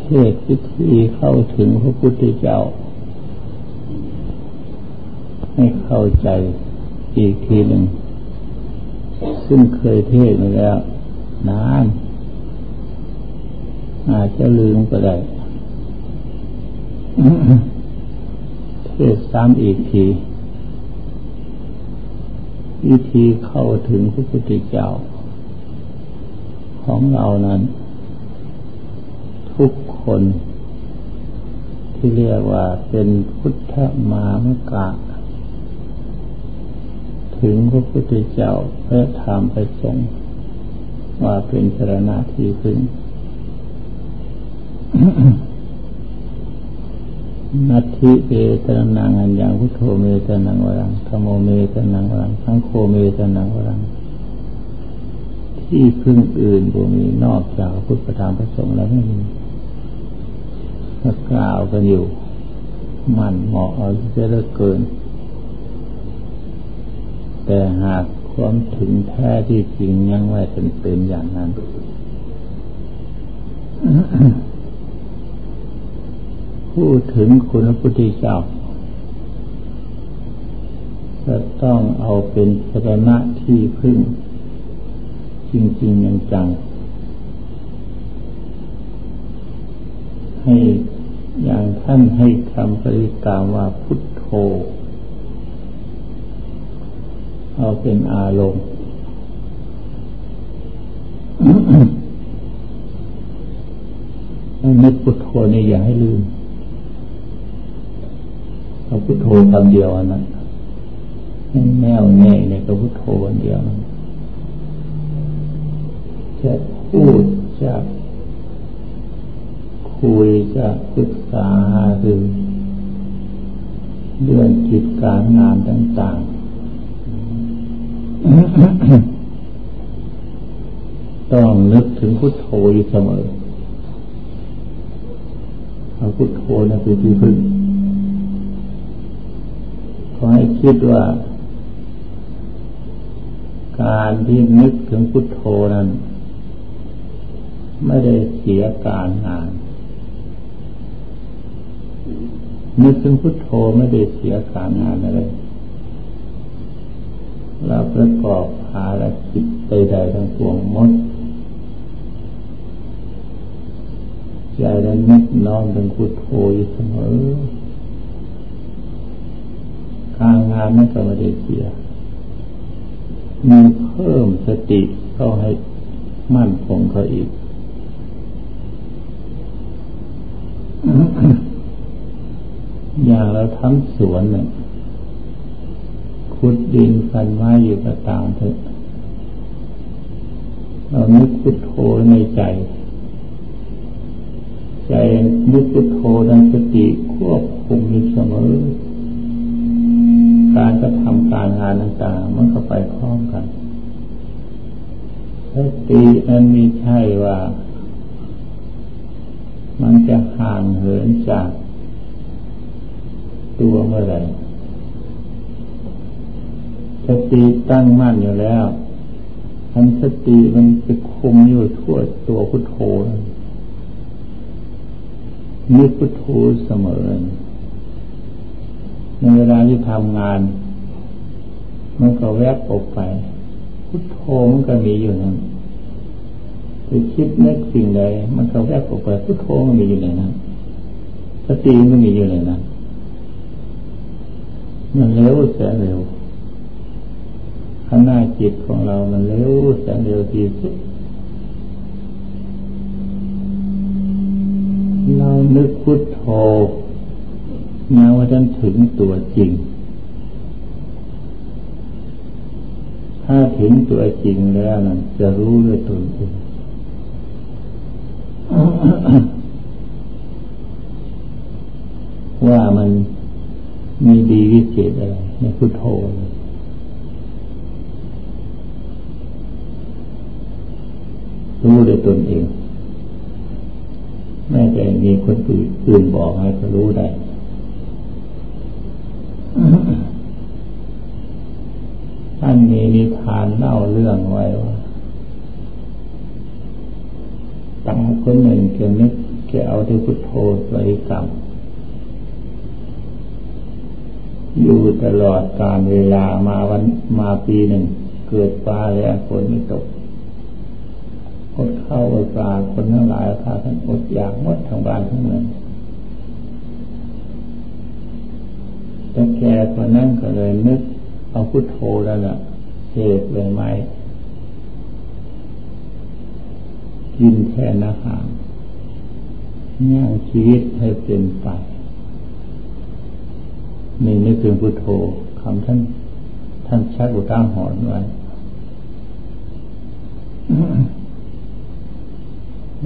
เทศวิธีเข้าถึงพระพุทธเจ้า ให้เข้าใจอีกทีหนึ่ง ซึ่งเคยเทศมาแล้ว นาน อาจจะลืมก็ได้ เทศซ้ำอีกที วิธีเข้าถึงพระพุทธเจ้า ของเรานั้น ทุกคน ที่เรียกว่าเป็นพุทธมามกะ ถึงพระพุทธเจ้าพระธรรมไปสงฆ์ว่าเป็นสรณะที่พึ่งนัตถิเอตนังอันยังพุทโธเมตนังวรังธรมโมเมตนังวรังทั้งโคเมตนังวรัง ที่พึ่งอื่นบ่มีนอกจากพุทธธรรมประสงค์แล้วไม่มี กล่าวกันอยู่ มันเหมาะเอาเสียเหลือเกิน แต่หากความถึงแท้ที่จริงยังไม่เป็นเป็นอย่างนั้นพูดถึงคุณพระพุทธเจ้าจะต้องเอาเป็นสถานะที่พึ่ง จริง ๆ อย่างจัง ให้อย่างท่านให้คำปริกรรมว่าพุทโธเอาเป็นอารมณ์นึกพุทโธนี่อย่าให้ลืมเอาพุทโธคำเดียวนะแน่วแน่เนี่ยก็พุทโธคนเดียวจะพูดจะ คุยจะศึกษาหรือเรื่องกิจการงานต่างๆ ต้องนึกถึงพุทโธอยู่เสมอเอาพุทโธนะคือที่พึ่งขอให้คิดว่า การที่นึกถึงพุทโธนั้น ไม่ได้เสียการงาน นึกถึงพุทโธไม่ได้เสียการงานอะไร เราประกอบภารกิจใดๆทั้งปวงหมด ใจเรานึกน้อมถึงพุทโธอยู่เสมอการงานนั้นก็ไม่ได้เสีย มีเพิ่มสติเข้าให้มั่นคงเขาอีก อย่างเราทำสวนเนี่ยขุดดินฟันไม้อยู่ก็ตามเถอะเรานึกพุทโธในใจ ใจนึกพุทโธดังสติควบคุมอยู่เสมอ การจะทำการงานต่างๆมันก็ไปพร้อมกันสตินั้นมีใช่ว่า มันจะห่างเหินจาก ตัวเมื่อไรสติตั้งมั่นอยู่แล้วทันสติมันจะคุมอยู่ทั่วตัวพุทโธนึกพุทโธเสมอ ในเวลาที่ทำงาน มันก็แวบออกไป พุทโธมันก็มีอยู่นั้นจะคิดนึกสิ่งใดมันก็แวบออกไปพุทโธมันมีอยู่ในนั้นสติมันมีอยู่ในนั้น มันเร็วแสนเร็วข้างหน้าจิตของเรามันเร็วแสนเร็วที่สุดเรานึกพุทโธมาว่าท่านถึงตัวจริง ถ้าถึงตัวจริงแล้วนั่นจะรู้ด้วยตนเองว่ามัน มีดีวิเศษอะไรในพุทโธรู้ด้วยตนเองแม้แต่มีคนอื่นอื่นบอกให้ก็รู้ได้ท่านมีนิทานเล่าเรื่องไว้ว่าตาคนหนึ่งเกี่ยวนึกแกเอาที่พุทโธบริกรรม อยู่ตลอดการเวลามาวันมาปีหนึ่ง เกิดฟ้าแล้วฝนไม่ตกอดเข้าอดปลาคนทั้งหลายพาท่านอดอยากหมดทางบ้านทั้งเมืองแต่แกคนนั้นก็เลยนึกเอาพุทโธแล้วล่ะเหตุเลยไหมกินแทนอาหารย่างชีวิตให้เป็นไป นี่นี่คือพุทโธคำท่าน ท่านชักอุต้าหอนไว้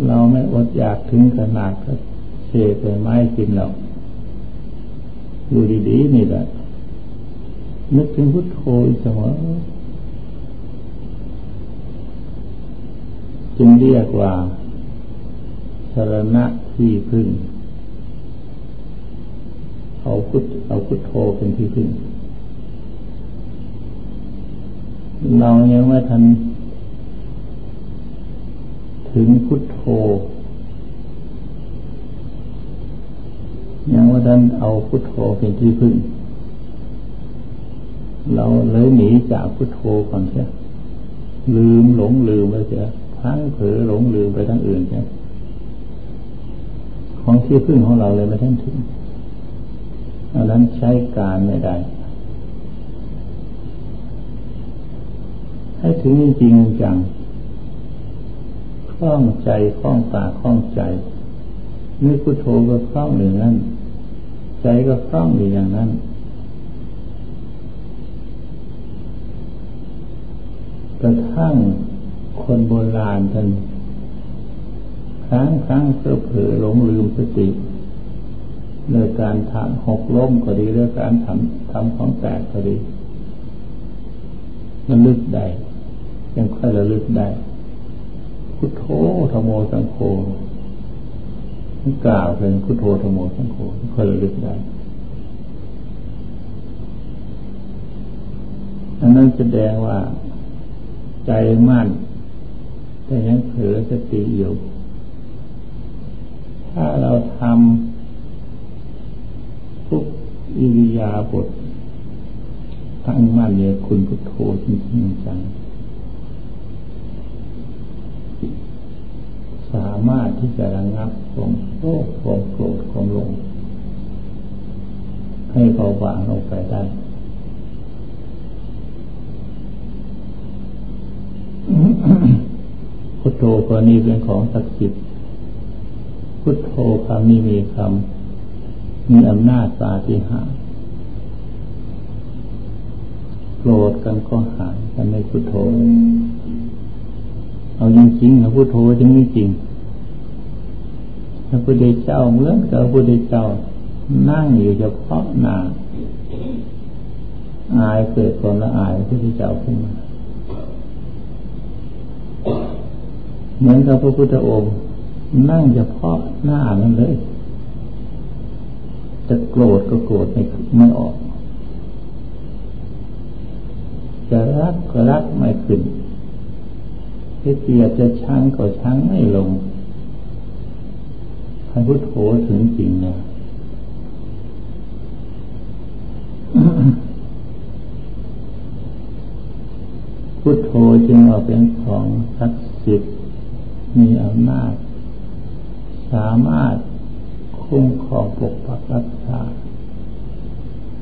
เราไม่อดอยากถึงขนาดก็เสไปไม้กินหรอกอยู่ดีๆนี่แหละนึกถึงพุทโธเสมอจึงเรียกว่าสรณะที่พึ่ง เอาพุทเอาพุทโธเป็นที่พึ่งเรายังไม่ทันถึงพุทโธยังว่าท่านเอาพุทโธเป็นที่พึ่ง เราเลยหนีจากพุทโธก่อนใช่ลืมหลงลืมไปเสียทั้งเผลอหลงลืมไปทั้งอื่นใช่ของที่พึ่งของเราเลยไม่ท่านถึง อันนั้นใช้การไม่ได้ ให้ถึงจริงจังคล่องใจคล่องตาคล่องใจนึกพุทโธก็คล่องอย่างนั้น ใจก็คล่องอยู่อย่างนั้น กระทั่งคนโบราณท่านครั้งครั้งเพื่อเผลอหลงลืมสติ ในการทำหกล้มก็ดีเรื่อการทำทำของแตกก็ดีมันลึกได้ยังค่อยระลึกได้พุทโธธโมสังโฆกล่าวเป็นพุทโธธโมสังโฆค่อยระลึกได้อันนั้นแสดงว่าใจมั่น แต่ยังเผลอสติอยู่ ถ้าเราทำ อิริยาบถตั้งมั่นเนี่ยคุณพุทโธจริงจังสามารถที่จะระงับความโลภความโกรธความหลงให้เบาบางลงไปได้ พุทโธก็นี้เป็นของศักดิ์สิทธิ์พุทโธคำนี้มีคำ มีอำนาจปาฏิหาริย์โกรธกันก็หายกันในพุทโธ เอาจริงๆนะพุทโธจริงไม่จริงพระพุทธเจ้าเหมือนกับพระพุทธเจ้านั่งอยู่เฉพาะหน้าอายเกิดความละอายพระพุทธเจ้าขึ้นมา เหมือนกับพระพุทธองค์นั่งเฉพาะหน้านั่นเลย จะโกรธก็โกรธไม่ไม่ออก จะรักก็รักไม่ขึ้นจะเกลียดจะชังก็ชังไม่ลงพระพุทโธถึงจริงนะพุทโธจึงเอาเป็นของศักดิ์สิทธิ์มีอำนาจ สามารถ คุ้มครองปกปักรักษา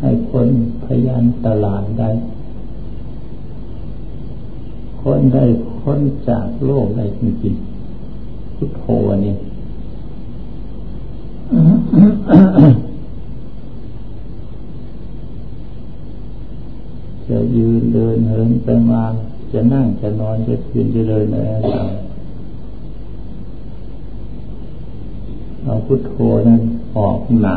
ให้คนพยันตลาดได้ คนได้พ้นจากโลกได้จริงๆพุทโธนี่จะยืนเดินเหินไปมาจะนั่งจะนอนจะยืนจะเดินอะไรต่างเอา พุทโธนั้นออกหนา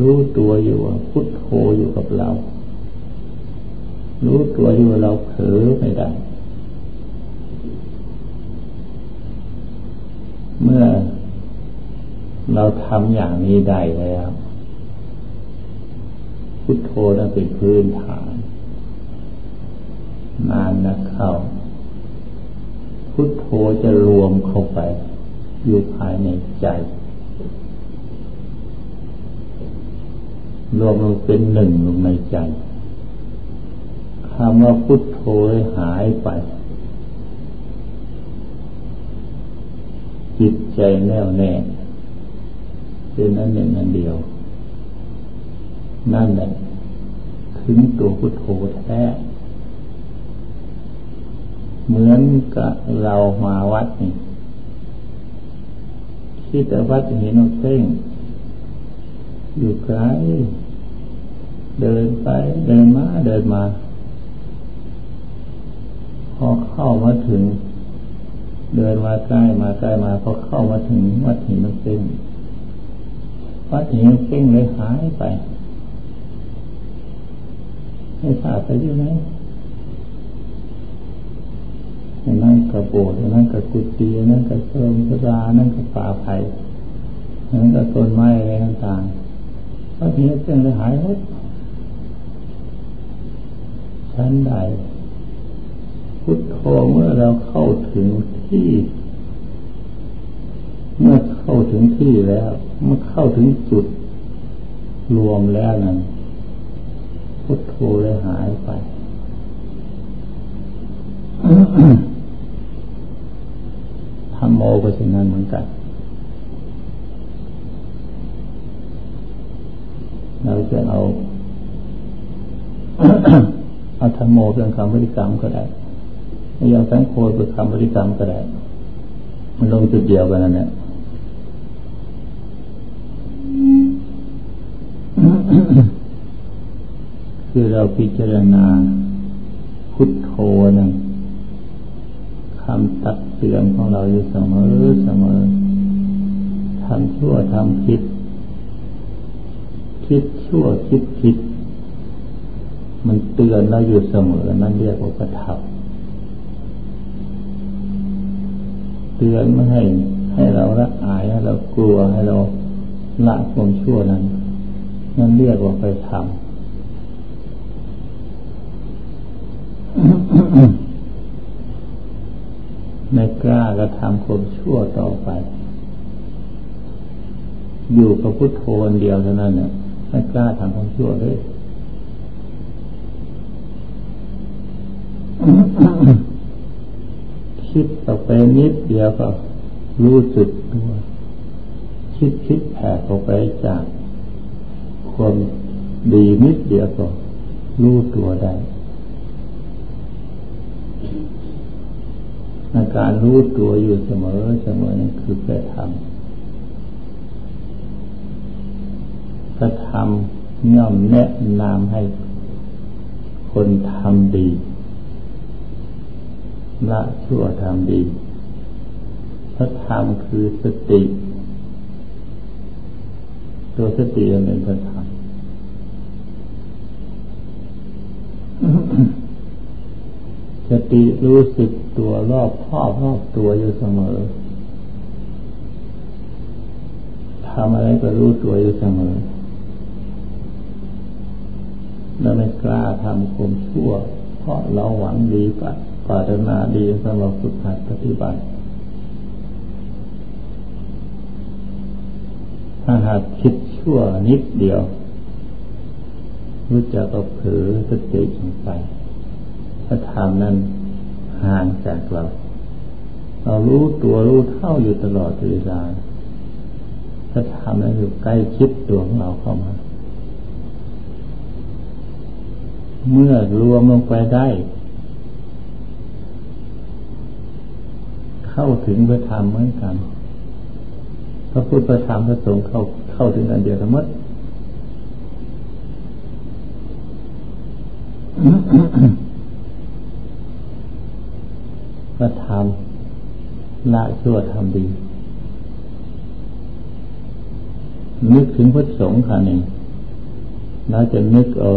รู้ตัวอยู่ว่าพุทโธอยู่กับเรา รู้ตัวอยู่ว่าเราเผลอไม่ได้ เมื่อเราทำอย่างนี้ได้แล้ว พุทโธนั้นเป็นพื้นฐาน นานนะเข้า พุทโธจะรวมเข้าไป อยู่ภายในใจ รวมลงเป็นหนึ่งลงในใจคำว่าพุทโธหายไป จิตใจแน่วแน่เป็นอันหนึ่งอันเดียว นั่นแหละถึงตัวพุทโธแท้เหมือนกับเรามาวัดนี่ คิดแต่วัดเห็นเราเส้งอยู่ไกลเดินไปเดินมาเดินมา พอเข้ามาถึง เดินมาใกล้มาใกล้มาพอเข้ามาถึงวัดหินมันเส้งวัดหินเส้งเลยหายไปไม่ทราบไปอยู่ไหน นั่นกับโบสถ์นั่นกับกุฏินั่นกับเสริมสรานั่นกับป่าไผ่นั่นกับต้นไม้อะไรต่างๆพระทีนี้เส้นเลยหายหมดชั้นใดพุทโธเมื่อเราเข้าถึงที่ เมื่อเข้าถึงที่แล้ว เมื่อเข้าถึงจุดรวมแล้วนั้นพุทโธเลยหายไป มโมก็เช่นนั้นเหมือนกัน เราจะเอาเอาธรรมโมเป็นคำบริกรรมก็ได้ไม่เอาสังโฆเป็นคำบริกรรมก็ได้ มันลงจุดเดียวกันนั่นแหละคือเราพิจารณาพุทโธนั่นำตักเตือนของเราอยู่เสมอเสมอทำชั่วทำคิด คิดชั่วคิดคิด มันเตือนเราอยู่เสมอนั่นเรียกว่าประทับเตือนไม่ให้ให้เราละอายให้เรากลัวให้เราละความชั่วนั้นนั่นเรียกว่าไปทำ ไม่กล้ากระทำความชั่วต่อไป อยู่กับพุทโธเดียวเท่านั้นเนี่ยไม่กล้าทำความชั่วเลยคิดต่อไปนิดเดียวก็รู้สึกตัว คิดคิดแผ่ออกไปจากความดีนิดเดียวก็รู้ตัวได้ อาการรู้ตัวอยู่เสมอเสมอนั่นคือไปทำกระทำย่อมแนะนำให้คนทำดีละชั่วทำดี พระธรรมคือสติ ตัวสติเป็นพระธรรม สติรู้สึกตัวรอบครอบรอบตัวอยู่เสมอทำอะไรก็รู้ตัวอยู่เสมอเราไม่กล้าทำความชั่ว เพราะเราหวังดีปะปรารถนาดีสำหรับฝึกหัดปฏิบัติ ถ้าหากคิดชั่วนิดเดียวรู้จักก็เผลอสติลงไป ระธรรมนั้นห่างจากเรา เรารู้ตัวรู้เท่าอยู่ตลอดเวลาพระธรรมนั้นอยู่ใกล้ชิดตัวของเราเข้ามา เมื่อรวมลงไปได้ เข้าถึงพระธรรมเหมือนกันพระพุทธพระธรรมพระสงฆ์เข้าเข้าถึงอันเดียวทั้งหมด ก็ทำละชั่วทำดี นึกถึงพระสงฆ์ค่ะหนี่งเราจะนึกเอา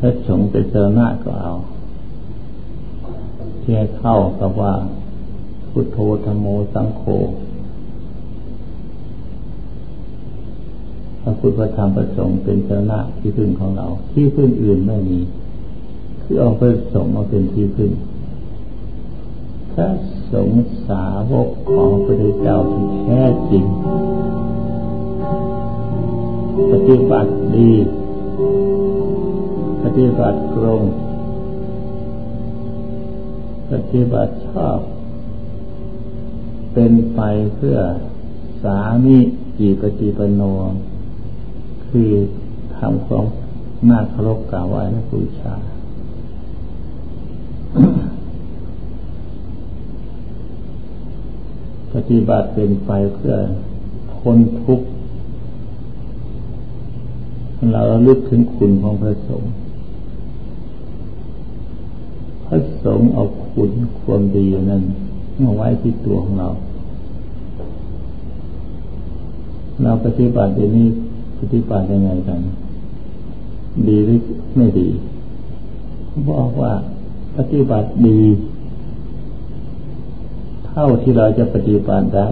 พระสงฆ์เป็นเจอหน้าก็เอาเที่เข้ากับว่า พุทโธธรรมโมสังโฆพระพุทธธรรมประสงค์เป็นเจ้าหน้าที่พึ่งของเรา ที่พึ่งอื่นไม่มี คือเอาพระสงฆ์มาเป็นที่พึ่ง พระสงฆ์สาวกของพระพุทธเจ้าที่แท้จริง ปฏิบัติดี ปฏิบัติตรง ปฏิบัติชอบ เป็นไปเพื่อสามีจีปฏิปโน คือทำของน่าเคารพกราบไหว้และบูชา ปฏิบัติเป็นไปเพื่อพ้นทุกข์เราลึกถึงคุณของพระสงฆ์พระสงฆ์เอาคุณความดีนั้นมาไว้ที่ตัวของเรา เราปฏิบัติเดี๋ยวนี้ปฏิบัติยังไงกัน ดีหรือไม่ดีบอกว่าปฏิบัติดี เท่าที่เราจะปฏิบัติได้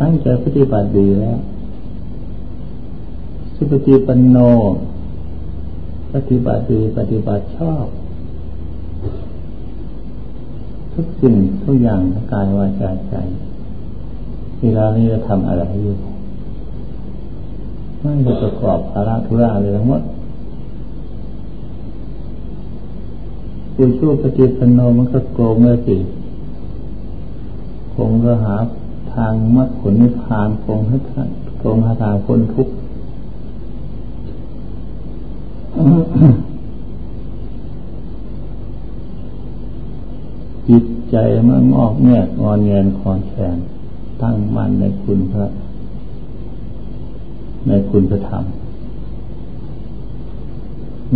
ตั้งใจปฏิบัติดีแล้วสุปฏิปันโน ปฏิบัติดีปฏิบัติชอบ ทุกสิ่งทุกอย่างทั้งกายวาจาใจเวลานี้จะทำอะไรอยู่ไม่จะประกอบภาระธุระเลยทั้งหมดคุณชูปฏิปันโนมันก็โกงเลยสิ งก็หาทางมรรคผลนิพพานคงให้ทางคงหาทางพ้นทุกข์จิตใจมันงอกแงกงอนเงียนคอนแขนตั้งมั่นในคุณพระ ในคุณพระธรรม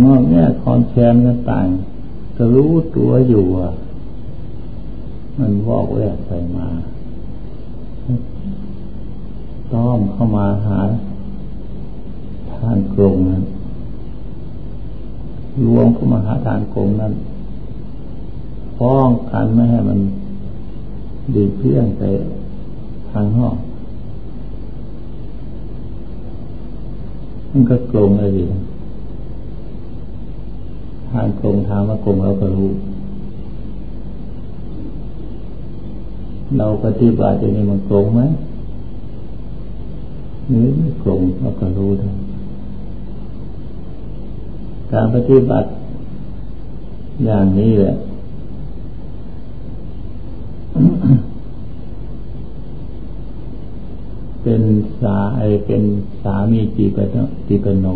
งอกแงกคอนแขนก็ต่างก็รู้ตัวอยู่อะ มันวอกแวกไปมาต้อมเข้ามาหาทานกรงนั้นรวมเข้ามาหาทานกรงนั้นป้องกันไม่ให้มันดีเพี้ยงไปทางนอกมันก็กรงอะไรทานกรงทางว่ากรงเราก็รู้ เราปฏิบัติอย่างนี้มันโกงไหมหรือไม่โกงเราก็รู้ได้การปฏิบัติอย่างนี้แหละเป็นสาไอเป็นสามีจีปนจีปโน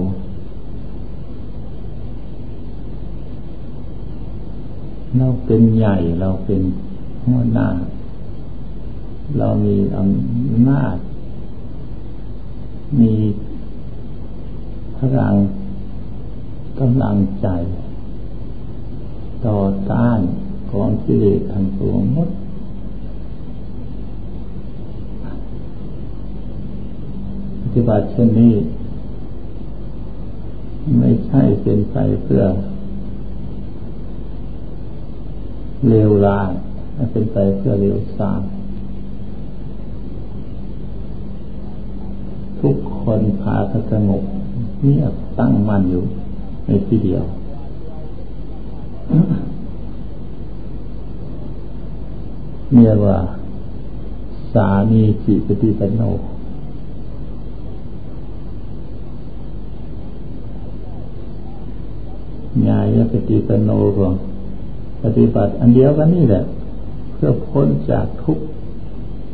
เราเป็นใหญ่เราเป็นหัวหน้า เรามีอำนาจ มีพลังกำลังใจ ต่อต้านของกิเลสทั้งปวงหมดปฏิบัติเช่นนี้ ไม่ใช่เป็นไปเพื่อเลวร้ายเป็นไปเพื่อเลวทราม ทุกคนพาสงบเงียบตั้งมั่นอยู่ในที่เดียวเรียกว่า สามีจิปฏิปันโนญาณปฏิปันโนก็ปฏิบัติ อันเดียวกันนี่แหละ เพื่อพ้นจากทุก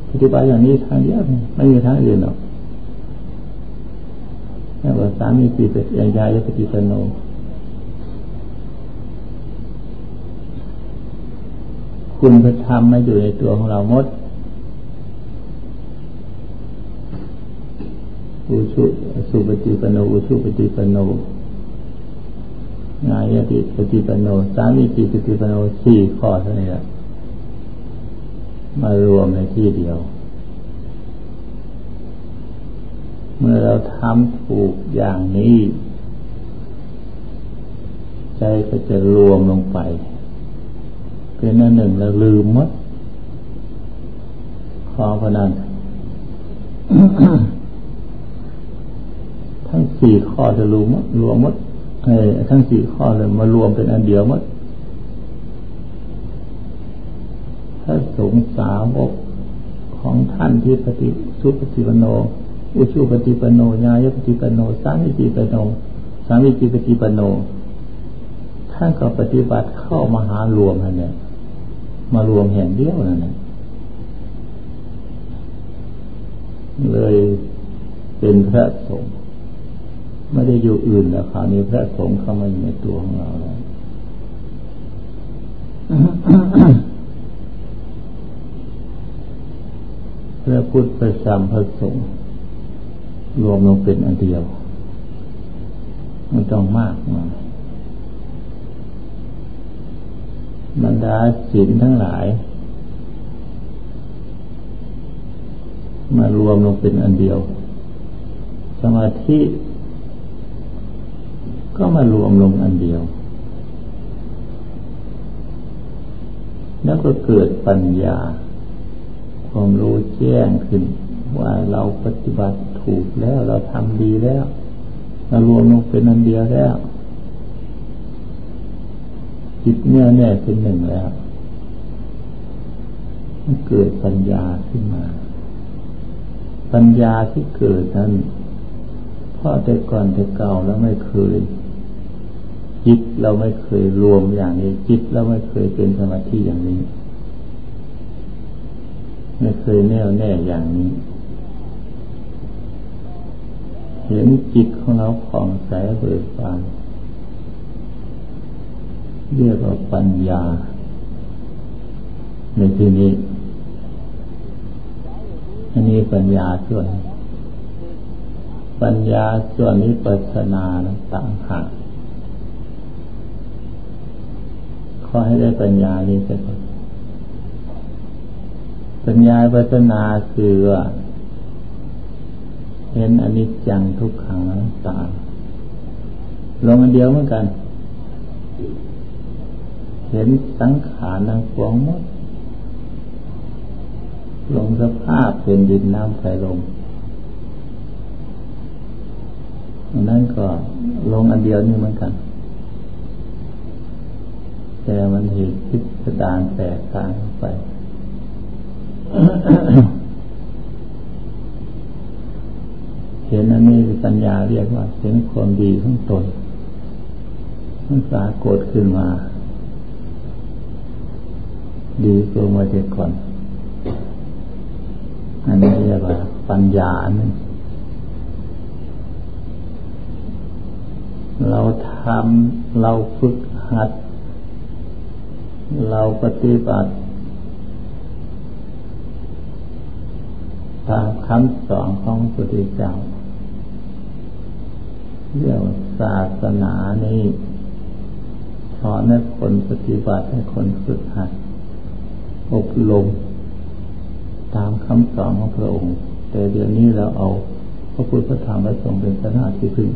ปฏิบัติอย่างนี้ทางเดียวไม่มีทางอื่นหรอก เรียกว่าสามีปีเป็ยายายปฏิปโนคุณพระธรรมมาอยู่ในตัวของเราหมดอุชุสุปฏิปโนอุชุปฏิปโนงายติปฏิปโนสามีปีปฏิปโนสี่ข้อเท่านี้ละมารวมในที่เดียวเมื่อเราทำถูกอย่างนี้ ใจก็จะรวมลงไป เป็นอันหนึ่งแล้วลืมมัดขอพนันทั้งสี่ข้อจะรวมมัดรวมมัดเอ้ทั้งสี่ข้อเลยมารวมเป็นอันเดียวมัดถ้าสงสาวกของท่านที่ปฏิสุปฏิปโน อุชุปฏิปโนญาญปฏิปโนสามิจิปโนสามิจิปฏิปโนท่านก็ปฏิบัติเข้ามหารวมนั่นแหละมารวมแห่งเดียวนั่นแหละเลยเป็นพระสงฆ์ไม่ได้อยู่อื่นแล้วคราวนี้พระสงฆ์เข้ามาอยู่ในตัวของเราแล้วพระพุทธพระธรรมพระสงฆ์ รวมลงเป็นอันเดียว ไม่ต้องมากมาบรรดาศีลทั้งหลาย มารวมลงเป็นอันเดียว สมาธิก็มารวมลงอันเดียว แล้วก็เกิดปัญญา ความรู้แจ้งขึ้นว่าเราปฏิบัติ ถูกแล้ว เราทำดีแล้วมารวมลงเป็นอันเดียวแล้ว จิตแน่แน่เป็นหนึ่งแล้วมันเกิดปัญญาขึ้นมา ปัญญาที่เกิดนั้นพราะแต่ก่อนแต่เก่าแล้วไม่เคย จิตเราไม่เคยรวมอย่างนี้ จิตเราไม่เคยเป็นสมาธิอย่างนี้ ไม่เคยแน่วแน่อย่างนี้ เห็นจิตของเราผ่องใสเบิกบานเรียกว่าปัญญา ในที่นี้ อันนี้ปัญญาส่วน ปัญญาส่วนนี้ปัสนาต่างหากขอให้ได้ปัญญานี้สักคนปัญญาปัสนาคือว่า เห็นอนิจจังทุกขังนัตตาลงอันเดียวเหมือนกัน เห็นสังขารนังฟวงหมดลงสภาพเป็นดินน้ำไฟลมนั่นก็ลงอันเดียวนี่เหมือนกัน แต่มันเหตุพิสดารแตกต่างไป เห็นอันนี้ปัญญาเรียกว่าเห็นความดีของตนมันสากดขึ้นมา ดีกว่าเมื่อก่อน อันนี้เรียกว่าปัญญาอันนึงเราทำเราฝึกหัด เราปฏิบัติตามคำสอนของพระพุทธเจ้า เรียกว่าศาสนานี้สอนให้คนปฏิบัติให้คนฝึกหัดอบรมตามคำสอนของพระองค์ แต่เดี๋ยวนี้เราเอาพระพุทธธรรมและสงฆ์เป็นสถาที่พึ่ง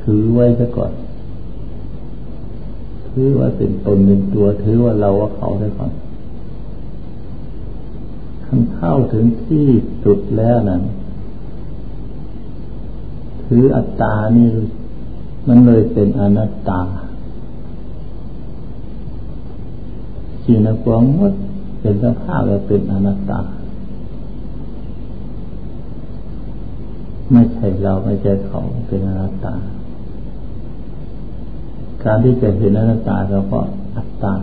ถือไว้ซะก่อน ถือว่าเป็นตนเป็นตัว ถือว่าเราว่าเขาได้ก่อนขั้นเข้าถึงที่สุดแล้วนั้น ถืออัตตานี่ มันเลยเป็นอนัตตาสิ่งในความมดเป็นสภาพและเป็นอนัตตา ไม่ใช่เราไม่ใช่เขาเป็นอนัตตา การที่จะเห็นอนัตตาเราะอัตตา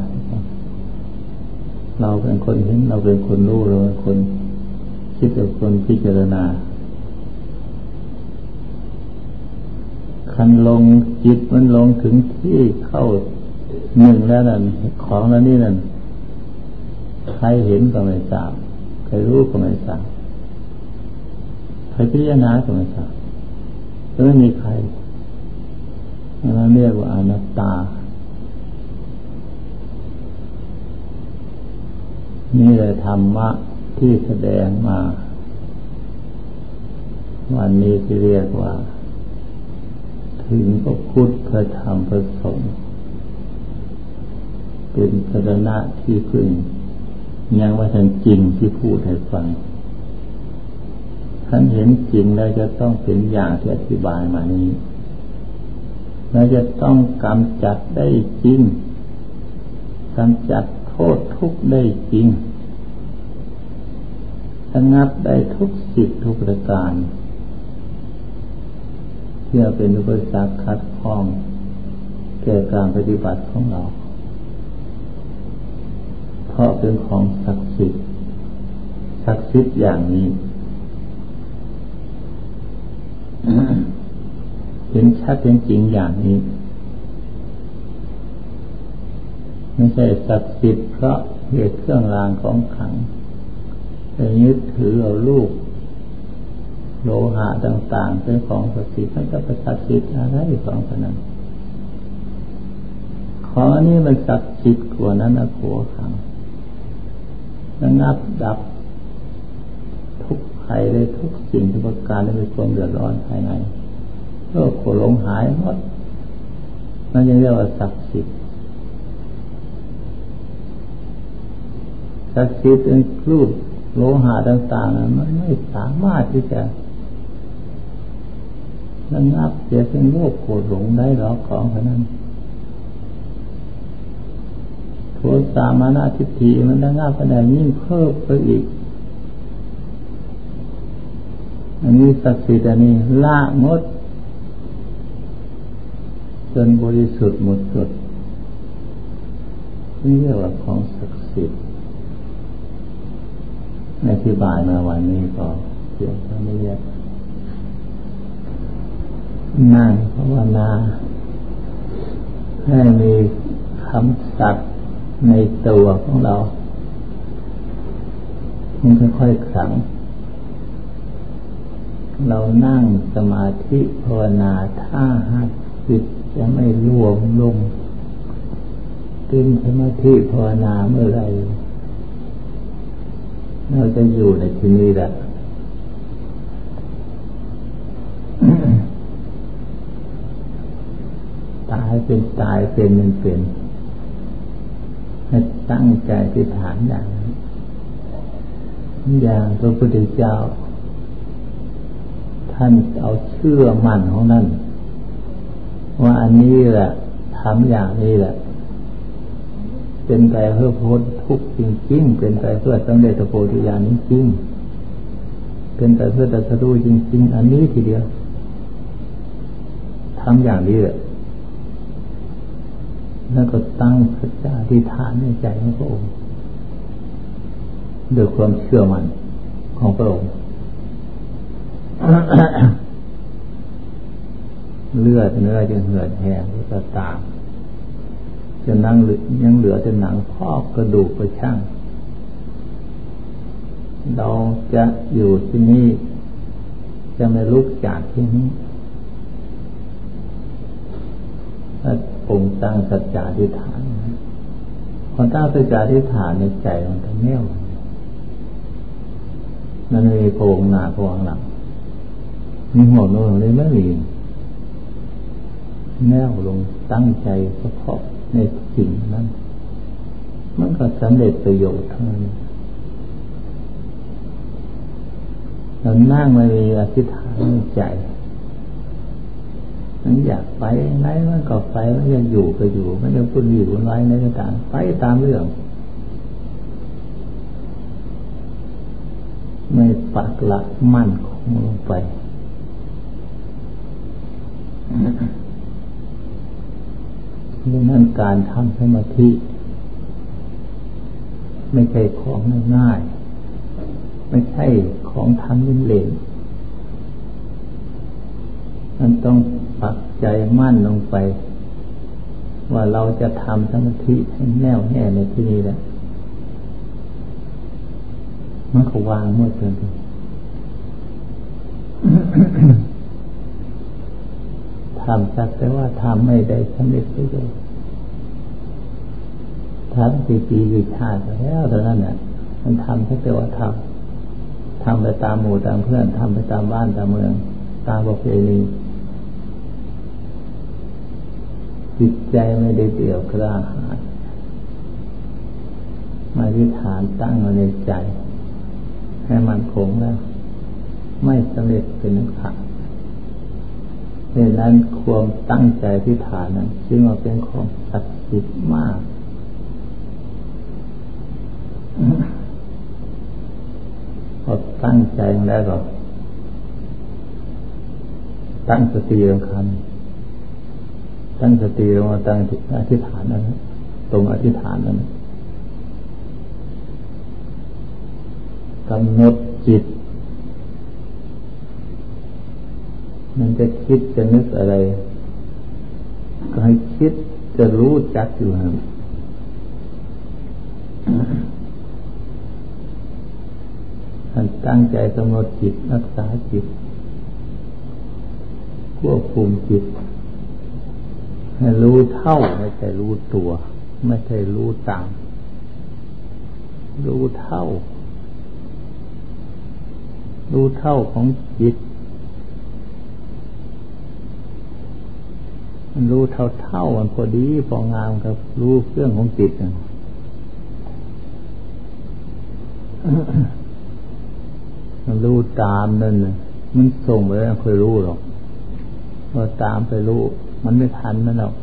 เราเป็นคนเห็นเราเป็นคนรู้เราเป็นคนคิดเป็นคนพิจารณา คันลงจิตมันลงถึงที่เข้าหนึ่งแล้วนั่นของแล้วนี่นั่นใครเห็นก็ไม่ทราบใครรู้ก็ไม่ทราบใครพิจารณาก็ไม่ทราบไม่มีใครนั่นเรียกว่าอนัตตา นี่เลยธรรมะที่แสดงมา วันนี้ที่เรียกว่า ถึงพระพุทธพระธรรมพระสงฆ์เป็นสรณะที่พึ่งยังว่าทันจริงที่พูดให้ฟังท่านเห็นจริงแล้วจะต้องเป็นอย่างที่อธิบายมานี้เราจะต้องกำจัดได้จริงกำจัดโทษทุกได้จริงระงับได้ทุกสิทธิทุกประการ เพื่อเป็นอุปสรรคคัดข้องแก่การปฏิบัติของเรา เพราะเป็นของศักดิ์สิทธิ์ศักดิ์สิทธิ์อย่างนี้เห็นชัดเป็นจริงอย่างนี้ไม่ใช่ศักดิ์สิทธิ์เพราะเหตุเครื่องรางของขังแต่ยึดถือเอาลูก โลหะต่างๆเป็นของศักดิ์สิทธิ์มันจะไปศักดิ์สิทธิ์อะไรของพนันของอันนี้มันศักดิ์สิทธิ์กว่านั้นนะขัวขังระงับดับ ทุกภัยเลยทุกสิ่งทุกประการเลยมีความเดือดร้อนภายในโลกโกหลงหายหมดนั่นยังเรียกว่าศักดิ์สิทธิ์ศักดิ์สิทธิ์เป็นรูปโลหะต่างๆมันไม่สามารถที่จะ ระงับเสียเป็นโลกโกรธหลงได้หรอของพนั้นโทสามานาทิฏฐิมันระงับไปได้ยิ่งเพิ่มไปอีก อันนี้ศักดิ์สิทธิ์อันนี้ละมด จนบริสุทธิ์หมดจดนี่เรียกว่าของศักดิ์สิทธิ์อธิบายมาวันนี้ก็เพียงเท่านี้ นั่งภาวนาให้มีคำสัตย์ในตัวของเรา มันค่อยๆขัง เรานั่งสมาธิภาวนาถ้าหากจิตจะไม่รวมลงตึงสมาธิภาวนาเมื่อไรเราจะอยู่ในที่นี้แหละตาย เป็นตายเป็นเป็นเป็นให้ตั้งใจที่ฐานอย่างนั้นอย่างพระพุทธเจ้า ท่านเอาเชื่อมั่นของนั่นว่าอันนี้แหละทำอย่างนี้แหละ เป็นไปเพื่อพ้นทุกข์จริงๆ เป็นไปเพื่อสำเร็จโพธิญาณจริงๆเป็นไปเพื่อตัดสู้จริง ๆ อันนี้ทีเดียวทำอย่างนี้แหละ แล้วก็ตั้งสัจจะที่ฐานในใจของพระองค์ด้วยความเชื่อมั่นของพระองค์ เลือดเนื้อจะเหือดแห้งก็ตามจะนั่งยังเหลือแต่หนังพอกกระดูกไปช่าง เราจะอยู่ที่นี่จะไม่ลุกจากที่นี้ ถ้าองตั้งสัจจะทิฏฐานพอตั้งสัจจะทิฏฐานในใจมันจะแน่วนั่นมีโพงหน้าโพงหลังมีหัวโน้นเลยไม่มีแน่วลงตั้งใจเฉพาะในสิ่งนั้น มันก็สำเร็จประโยชน์ทั้งนั้นเรานั่งไม่มีอธิษฐานในใจ มันอยากไปไหนมันก็ไปมันยังอยู่ก็อยู่ มันยังพูดอยู่ไว้ในต่างไปตามเรื่อง ไม่ปักหลักมั่นคงลงไปดังนั้นการทำสมาธิ ไม่ใช่ของง่ายๆไม่ใช่ของทำเล่นๆ มันต้องปักใจมั่นลงไป ว่าเราจะทำสมาธิให้แน่วแน่ในที่นี้แหละมันก็วางเมื่อเกินทำสักแต่ว่าทำไม่ได้สำเร็จไปเลยทำปีปีวิชาไปแล้วแต่นั้นเนี่ยมันทำสักแต่ว่าทำทำไปตามหมู่ตามเพื่อนทำไปตามบ้านตามเมือง ตามประเพณี จิตใจไม่ได้เดี่ยวกล้าหาญมาที่ฐานตั้งเอาในใจ ให้มันคงแล้ว ไม่สำเร็จเป็นนักขัดดังนั้นความตั้งใจที่ฐานนั้นจึงว่าเป็นของศักดิ์สิทธิ์มาก พอตั้งใจแล้วก็ตั้งสติสำคัญ ตั้งสติลงมาตั้งอธิษฐานนั้นตรงอธิษฐานนั้นกำหนดจิต มันจะคิดจะนึกอะไร ก็ให้คิดจะรู้จักอยู่นะท่านตั้งใจกำหนดจิตรักษาจิตควบคุมจิต รู้เท่าไม่ใช่รู้ตัว ไม่ใช่รู้ตาม รู้เท่า รู้เท่าของจิตมันรู้เท่าเท่ามันพอดีพองามครับ รู้เรื่องของจิตนะมันรู้ตามนั่นนะมันส่งไปแล้วเคยรู้หรอกพอตามไปรู้ มันไม่ทันมันหรอก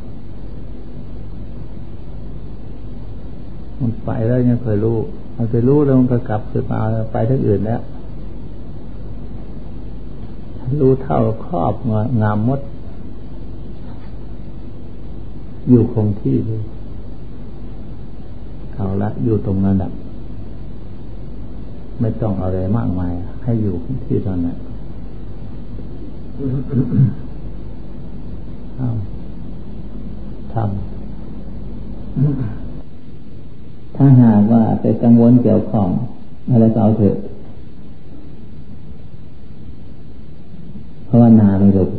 มันไปแล้วยังเคยรู้ มันไปรู้แล้วมันก็กลับขึ้นมาไปที่อื่นแล้วรู้เท่าครอบงามมด อยู่คงที่เลยเอาละอยู่ตรงนั้นแหละไม่ต้องอะไรมากมาย ให้อยู่ที่ตอนนั้น ทำถ้าหากว่าไปกังวลเกี่ยวของอะไรก็เอาเถอะภาวนาไม่ถูก